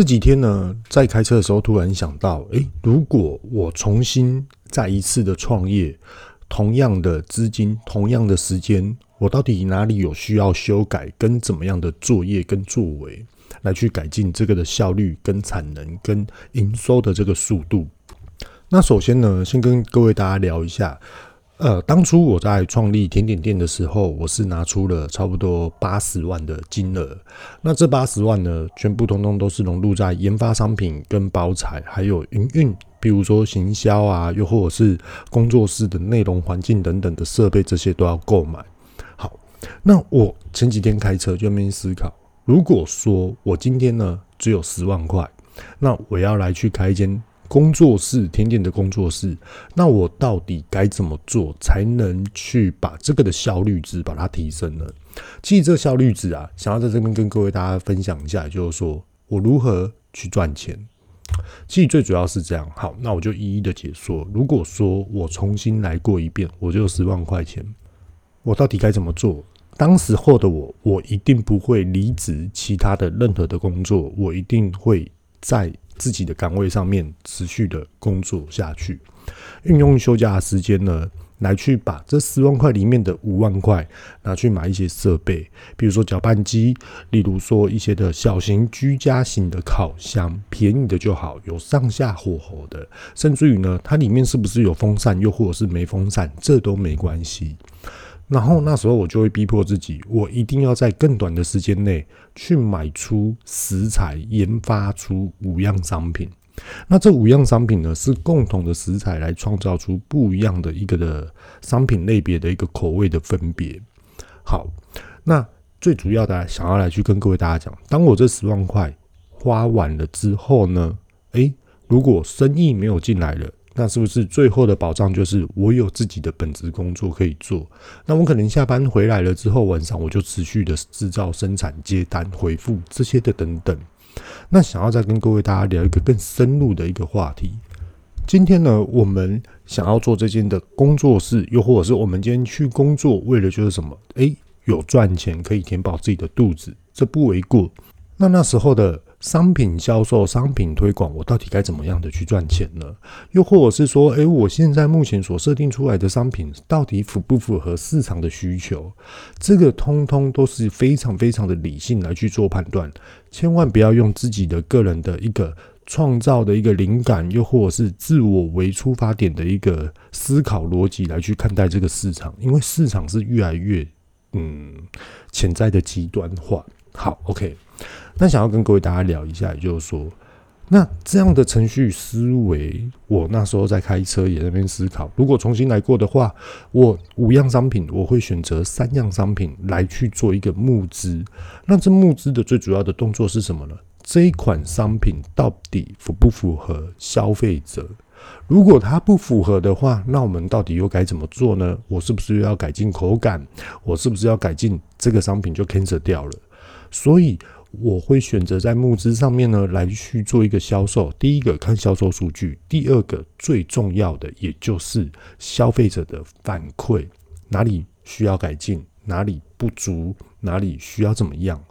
这几天呢，在开车的时候突然想到，诶，如果我重新再一次的创业，同样的资金，同样的时间，我到底哪里有需要修改，跟怎么样的作业跟作为，来去改进这个的效率、跟产能、跟营收的这个速度？那首先呢，先跟各位大家聊一下。呃，当初我在创立甜点店的时候，我是拿出了差不多八十万的金额。那这八十万呢，全部通通都是融入在研发商品、跟包材，还有营运，比如说行销啊，又或者是工作室的内容环境等等的设备，这些都要购买。好，那我前几天开车就没思考，如果说我今天呢只有十万块，那我要来去开一间。工作室，甜点的工作室，那我到底该怎么做才能去把这个的效率值把它提升呢？其实这个效率值啊，想要在这边跟各位大家分享一下，就是说我如何去赚钱。其实最主要是这样。好，那我就一一的解说。如果说我重新来过一遍，我就十万块钱，我到底该怎么做？当时候的我，我一定不会离职其他的任何的工作，我一定会在。自己的岗位上面持续的工作下去，运用休假的时间呢，来去把这十万块里面的五万块拿去买一些设备，比如说搅拌机，例如说一些的小型居家型的烤箱，便宜的就好，有上下火候的，甚至于呢，它里面是不是有风扇，又或者是没风扇，这都没关系。然后那时候我就会逼迫自己，我一定要在更短的时间内去买出食材，研发出五样商品。那这五样商品呢，是共同的食材来创造出不一样的一个的商品类别的一个口味的分别。好，那最主要的想要来去跟各位大家讲，当我这十万块花完了之后呢，诶，如果生意没有进来了。那是不是最后的保障就是我有自己的本职工作可以做？那我可能下班回来了之后，晚上我就持续的制造、生产、接单、回复这些的等等。那想要再跟各位大家聊一个更深入的一个话题。今天呢，我们想要做这件的工作室，又或者是我们今天去工作，为了就是什么？诶，有赚钱可以填饱自己的肚子，这不为过。那那时候的。商品销售、商品推广，我到底该怎么样的去赚钱呢？又或者是说，诶，我现在目前所设定出来的商品，到底符不符合市场的需求？这个通通都是非常非常的理性来去做判断，千万不要用自己的个人的一个创造的一个灵感，又或者是自我为出发点的一个思考逻辑来去看待这个市场，因为市场是越来越嗯潜在的极端化。好，OK。那想要跟各位大家聊一下，也就是说，那这样的程序思维，我那时候在开车也在那边思考，如果重新来过的话，我五样商品，我会选择三样商品来去做一个募资。那这募资的最主要的动作是什么呢？这一款商品到底符不符合消费者？如果它不符合的话，那我们到底又该怎么做呢？我是不是又要改进口感？我是不是要改进这个商品就 cancel 掉了？所以我会选择在募资上面呢，来去做一个销售。第一个看销售数据，第二个最重要的也就是消费者的反馈，哪里需要改进，哪里不足，哪里需要怎么样。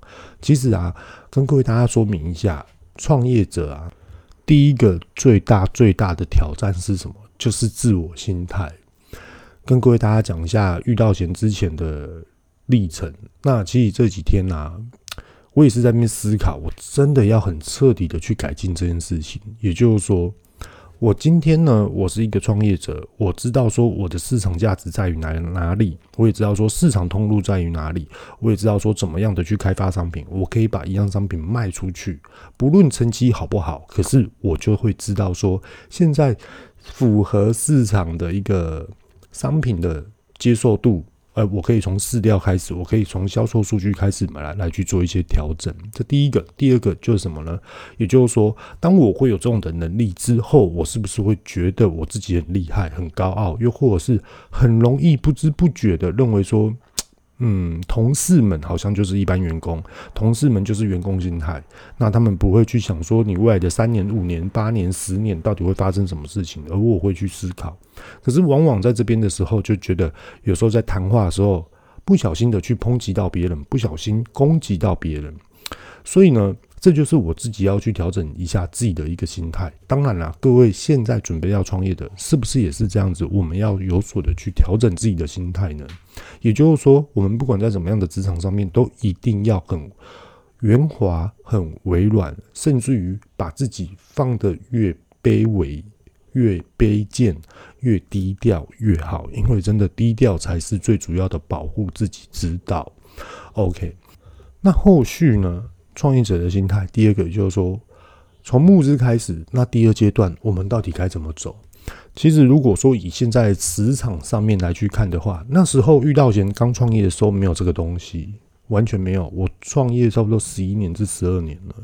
其实啊，跟各位大家说明一下，创业者啊，第一个最大最大的挑战是什么？就是自我心态。跟各位大家讲一下遇到钱之前的历程。那其实这几天啊。我也是在那边思考，我真的要很彻底的去改进这件事情。也就是说，我今天呢，我是一个创业者，我知道说我的市场价值在于哪哪里，我也知道说市场通路在于哪里，我也知道说怎么样的去开发商品，我可以把一样商品卖出去，不论成绩好不好，可是我就会知道说现在符合市场的一个商品的接受度。呃，我可以从饲料开始，我可以从销售数据开始来来去做一些调整。这第一个，第二个就是什么呢？也就是说，当我会有这种的能力之后，我是不是会觉得我自己很厉害、很高傲，又或者是很容易不知不觉的认为说，嗯，同事们好像就是一般员工，同事们就是员工心态，那他们不会去想说你未来的三年、五年、八年、十年到底会发生什么事情，而我会去思考。可是往往在这边的时候，就觉得有时候在谈话的时候，不小心的去抨击到别人，不小心攻击到别人，所以呢，这就是我自己要去调整一下自己的一个心态。当然啦，各位现在准备要创业的，是不是也是这样子？我们要有所的去调整自己的心态呢？也就是说，我们不管在什么样的职场上面，都一定要很圆滑、很委软，甚至于把自己放得越卑微。越卑贱、越低调越好，因为真的低调才是最主要的保护自己之道。OK，那后续呢？创业者的心态，第二个就是说，从募资开始，那第二阶段我们到底该怎么走？其实，如果说以现在职场上面来去看的话，那时候遇到前刚创业的时候没有这个东西，完全没有。我创业差不多十一年至十二年了，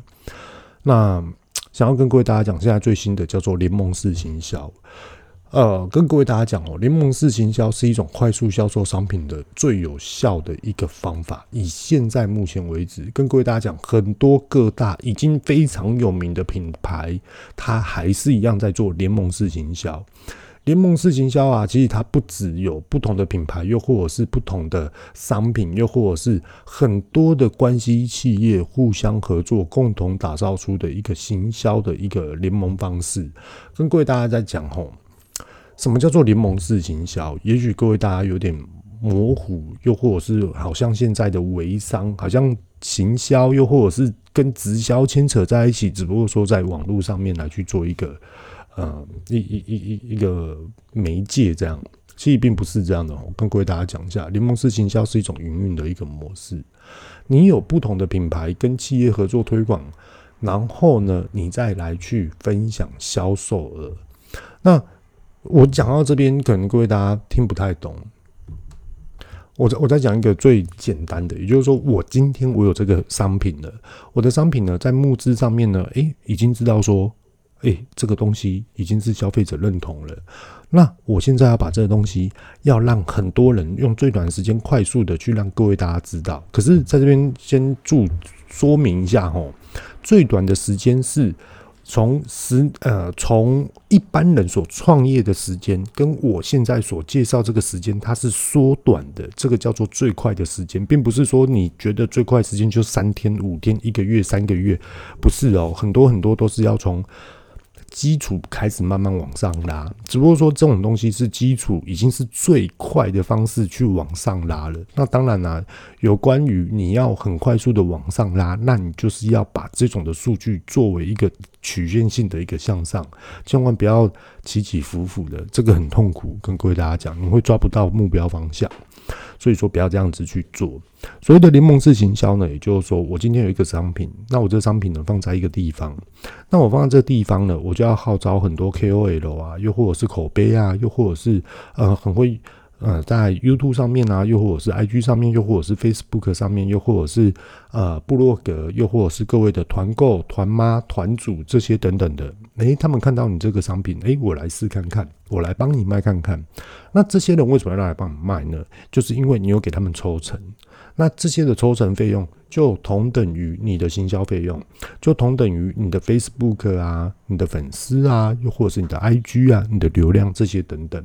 那。想要跟各位大家讲，现在最新的叫做联盟式行销。呃，跟各位大家讲哦，联盟式行销是一种快速销售商品的最有效的一个方法。以现在目前为止，跟各位大家讲，很多各大已经非常有名的品牌，它还是一样在做联盟式行销。联盟式行销啊，其实它不只有不同的品牌，又或者是不同的商品，又或者是很多的关系企业互相合作，共同打造出的一个行销的一个联盟方式。跟各位大家在讲吼，什么叫做联盟式行销？也许各位大家有点模糊，又或者是好像现在的微商，好像行销，又或者是跟直销牵扯在一起，只不过说在网络上面来去做一个。呃，一一一一一个媒介这样，其实并不是这样的。我跟各位大家讲一下，联盟式行销是一种营运的一个模式。你有不同的品牌跟企业合作推广，然后呢，你再来去分享销售额。那我讲到这边，可能各位大家听不太懂。我再我再讲一个最简单的，也就是说，我今天我有这个商品了，我的商品呢，在募资上面呢，诶，已经知道说。诶、欸，这个东西已经是消费者认同了。那我现在要把这个东西，要让很多人用最短时间，快速的去让各位大家知道。可是，在这边先注说明一下吼，最短的时间是从十呃，从一般人所创业的时间，跟我现在所介绍这个时间，它是缩短的。这个叫做最快的时间，并不是说你觉得最快时间就三天、五天、一个月、三个月，不是哦，很多很多都是要从。基础开始慢慢往上拉，只不过说这种东西是基础，已经是最快的方式去往上拉了。那当然啦、有关于你要很快速的往上拉，那你就是要把这种的数据作为一个曲线性的一个向上，千万不要起起伏伏的，这个很痛苦。跟各位大家讲，你会抓不到目标方向。所以说不要这样子去做。所谓的联盟式行销呢，也就是说，我今天有一个商品，那我这个商品呢放在一个地方，那我放在这个地方呢，我就要号召很多 KOL 啊，又或者是口碑啊，又或者是呃很会。呃，在 YouTube 上面啊，又或者是 IG 上面，又或者是 Facebook 上面，又或者是呃部落格，又或者是各位的团购、团妈、团主这些等等的，诶，他们看到你这个商品，诶，我来试看看，我来帮你卖看看。那这些人为什么要来帮你卖呢？就是因为你有给他们抽成。那这些的抽成费用就同等于你的行销费用，就同等于你的 Facebook 啊、你的粉丝啊，又或者是你的 IG 啊、你的流量这些等等。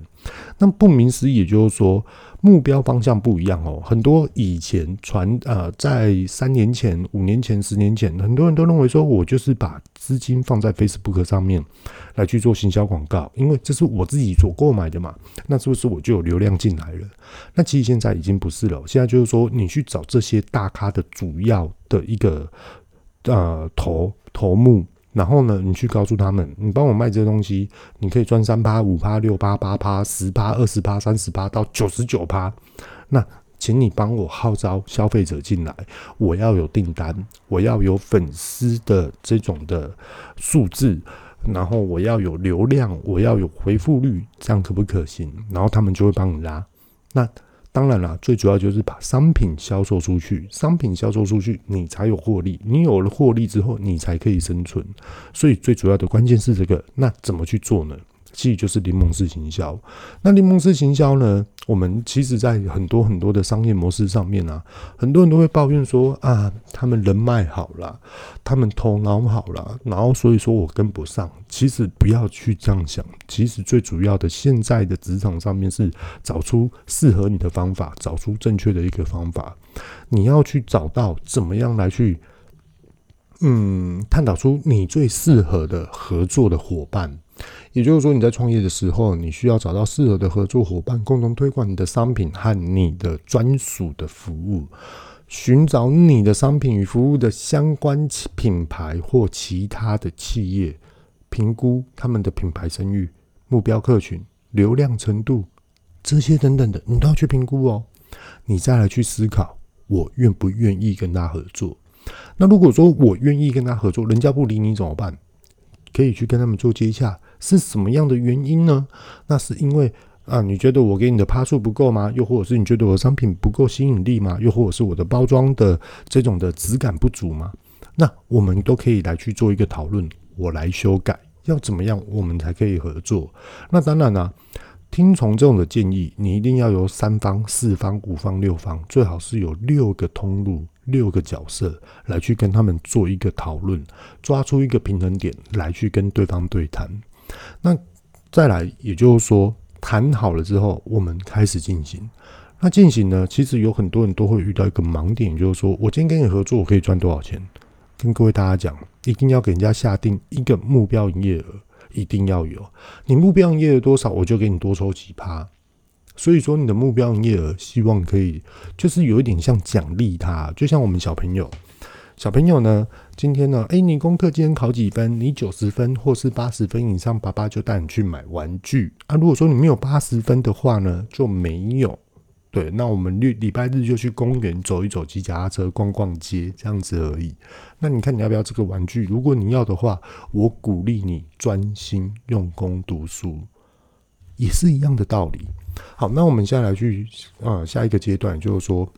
那顾名思义，也就是说。目标方向不一样哦，很多以前传呃，在三年前、五年前、十年前，很多人都认为说，我就是把资金放在 Facebook 上面来去做行销广告，因为这是我自己所购买的嘛，那是不是我就有流量进来了？那其实现在已经不是了，现在就是说，你去找这些大咖的主要的一个呃头头目。然后呢，你去告诉他们，你帮我卖这个东西，你可以赚三趴、五趴、六趴、八趴、十趴、二十趴、三十趴到九十九趴。那请你帮我号召消费者进来，我要有订单，我要有粉丝的这种的数字，然后我要有流量，我要有回复率，这样可不可行？然后他们就会帮你拉。那。当然啦，最主要就是把商品销售出去，商品销售出去，你才有获利。你有了获利之后，你才可以生存。所以最主要的关键是这个。那怎么去做呢？其实就是柠檬式行销。那柠檬式行销呢？我们其实，在很多很多的商业模式上面啊，很多人都会抱怨说啊，他们人脉好了，他们头脑好了，然后所以说我跟不上。其实不要去这样想。其实最主要的，现在的职场上面是找出适合你的方法，找出正确的一个方法。你要去找到怎么样来去嗯，探讨出你最适合的合作的伙伴。也就是说，你在创业的时候，你需要找到适合的合作伙伴，共同推广你的商品和你的专属的服务。寻找你的商品与服务的相关品牌或其他的企业，评估他们的品牌声誉、目标客群、流量程度这些等等的，你都要去评估哦。你再来去思考，我愿不愿意跟他合作？那如果说我愿意跟他合作，人家不理你怎么办？可以去跟他们做接洽，是什么样的原因呢？那是因为啊，你觉得我给你的趴数不够吗？又或者是你觉得我的商品不够吸引力吗？又或者是我的包装的这种的质感不足吗？那我们都可以来去做一个讨论，我来修改，要怎么样我们才可以合作？那当然了，听从这种的建议，你一定要由三方、四方、五方、六方，最好是有六个通路。六个角色来去跟他们做一个讨论，抓出一个平衡点来去跟对方对谈。那再来，也就是说，谈好了之后，我们开始进行。那进行呢，其实有很多人都会遇到一个盲点，就是说我今天跟你合作，我可以赚多少钱？跟各位大家讲，一定要给人家下定一个目标营业额，一定要有。你目标营业额多少，我就给你多抽几趴。所以说，你的目标营业额希望可以，就是有一点像奖励他，就像我们小朋友，小朋友呢，今天呢，诶，你功课今天考几分？你九十分或是八十分以上，爸爸就带你去买玩具啊。如果说你没有八十分的话呢，就没有。对，那我们礼礼拜日就去公园走一走，骑脚踏车逛逛街，这样子而已。那你看你要不要这个玩具？如果你要的话，我鼓励你专心用功读书，也是一样的道理。好，那我们现在来去啊、下一个阶段就是说，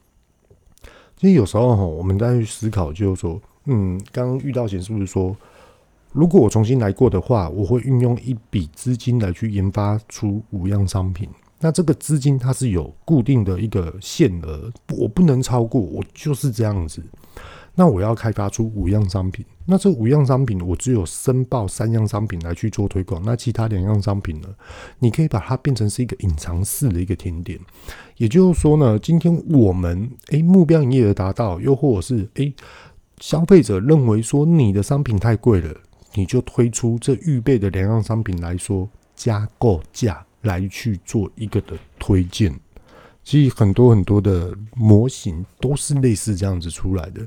其实有时候哈，我们在去思考，就是说，嗯，刚刚遇到前是不是说，如果我重新来过的话，我会运用一笔资金来去研发出五样商品。那这个资金它是有固定的一个限额，我不能超过，我就是这样子。那我要开发出五样商品，那这五样商品我只有申报三样商品来去做推广，那其他两样商品呢？你可以把它变成是一个隐藏式的一个甜点。也就是说呢，今天我们诶、目标营业额达到，又或者是诶、消费者认为说你的商品太贵了，你就推出这预备的两样商品来说加购价来去做一个的推荐。其实很多很多的模型都是类似这样子出来的，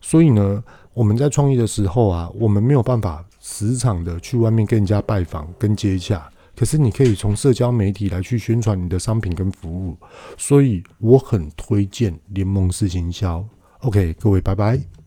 所以呢，我们在创业的时候啊，我们没有办法时常的去外面跟人家拜访跟接洽，可是你可以从社交媒体来去宣传你的商品跟服务，所以我很推荐联盟式行销。OK，各位，拜拜。